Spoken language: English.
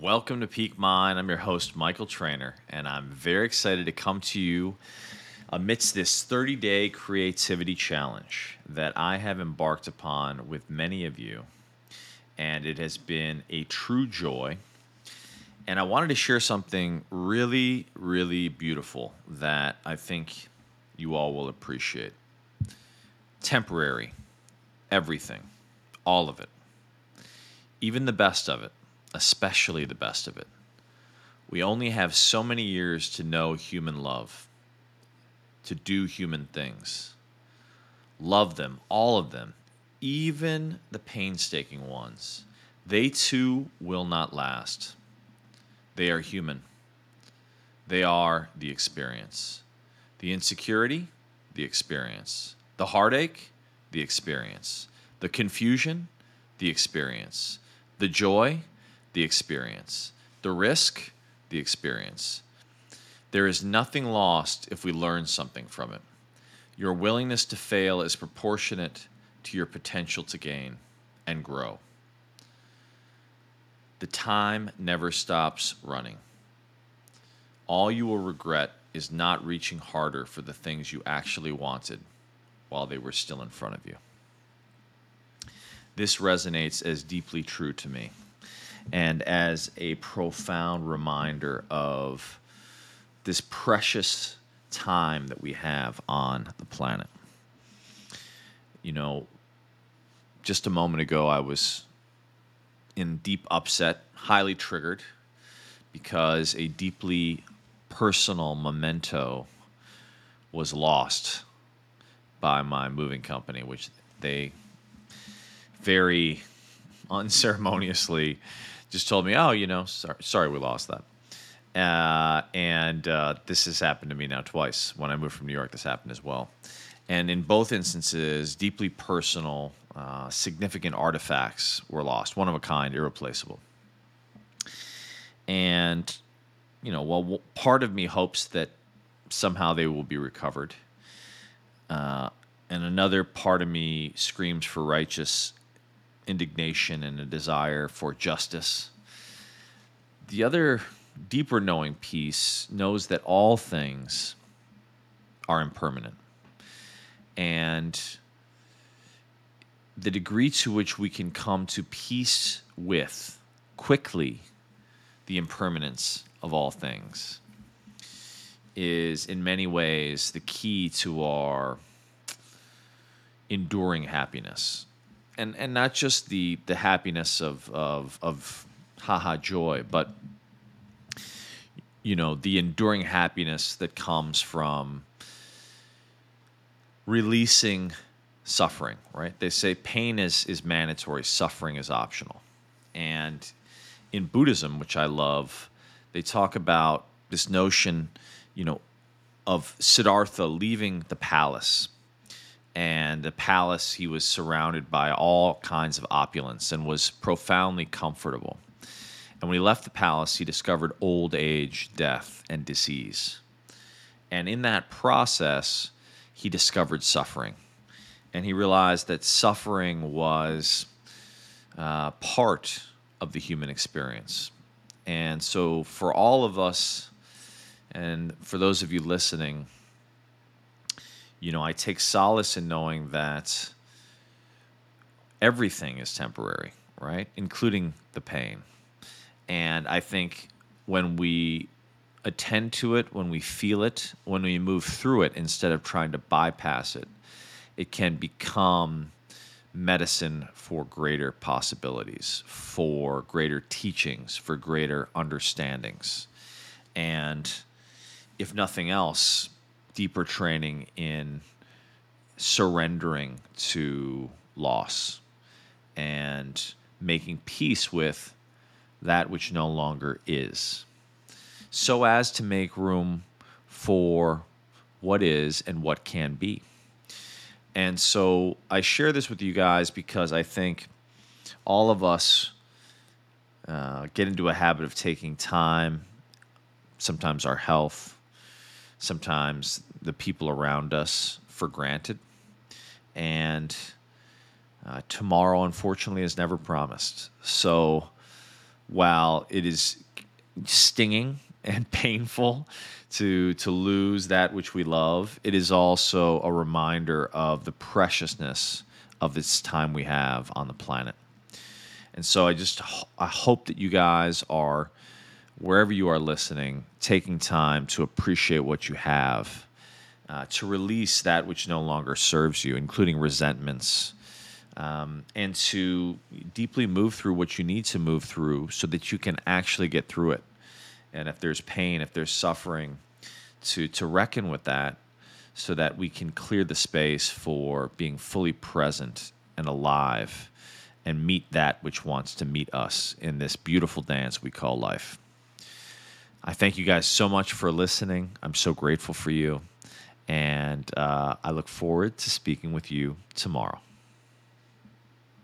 Welcome to Peak Mind. I'm your host, Michael Trainer, and I'm very excited to come to you amidst this 30 day creativity challenge that I have embarked upon with many of you. And it has been a true joy. And I wanted to share something really, really beautiful that I think you all will appreciate. Temporary, everything, all of it, even the best of it, especially the best of it. We only have so many years to know human love to do human things. Love them, all of them, even the painstaking ones. They too will not last. They are human. They are the experience. The insecurity, the experience. The heartache, the experience. The confusion, the experience. The joy, the experience. The risk, the experience. There is nothing lost if we learn something from it. Your willingness to fail is proportionate to your potential to gain and grow. The time never stops running. All you will regret is not reaching harder for the things you actually wanted while they were still in front of you. This resonates as deeply true to me and as a profound reminder of this precious time that we have on the planet. You know, just a moment ago, I was in deep upset, highly triggered, because a deeply personal memento was lost by my moving company, which they very unceremoniously just told me, "Oh, you know, sorry, sorry we lost that." Uh, and uh, this has happened to me now twice. When I moved from New York, this happened as well. And in both instances, deeply personal, uh, significant artifacts were lost, one of a kind, irreplaceable. And, you know, well, part of me hopes that somehow they will be recovered. Uh, and another part of me screams for righteous indignation and a desire for justice. The other deeper knowing piece knows that all things are impermanent. And the degree to which we can come to peace with quickly the impermanence of all things is in many ways the key to our enduring happiness and and not just the the happiness of of of haha joy but you know the enduring happiness that comes from releasing suffering right? They say pain is is mandatory suffering is optional. And in buddhism which i love they talk about this notion you know of siddhartha leaving the palace and the palace he was surrounded by all kinds of opulence and was profoundly comfortable and when he left the palace, he discovered old age, death, and disease. And in that process, he discovered suffering. And he realized that suffering was uh, part of the human experience. And so, for all of us, and for those of you listening, you know, I take solace in knowing that everything is temporary, right? Including the pain. And I think when we attend to it, when we feel it, when we move through it instead of trying to bypass it, it can become medicine for greater possibilities, for greater teachings, for greater understandings. And if nothing else, deeper training in surrendering to loss and making peace with that which no longer is, so as to make room for what is and what can be. And so I share this with you guys because I think all of us uh, get into a habit of taking time, sometimes our health, sometimes the people around us for granted. And uh, tomorrow, unfortunately, is never promised. So while it is stinging and painful to to lose that which we love, it is also a reminder of the preciousness of this time we have on the planet. And so I just I hope that you guys are wherever you are listening, taking time to appreciate what you have, uh, to release that which no longer serves you, including resentments, um, and to deeply move through what you need to move through so that you can actually get through it. And if there's pain, if there's suffering, to, to reckon with that so that we can clear the space for being fully present and alive and meet that which wants to meet us in this beautiful dance we call life. I thank you guys so much for listening. I'm so grateful for you. And uh, I look forward to speaking with you tomorrow.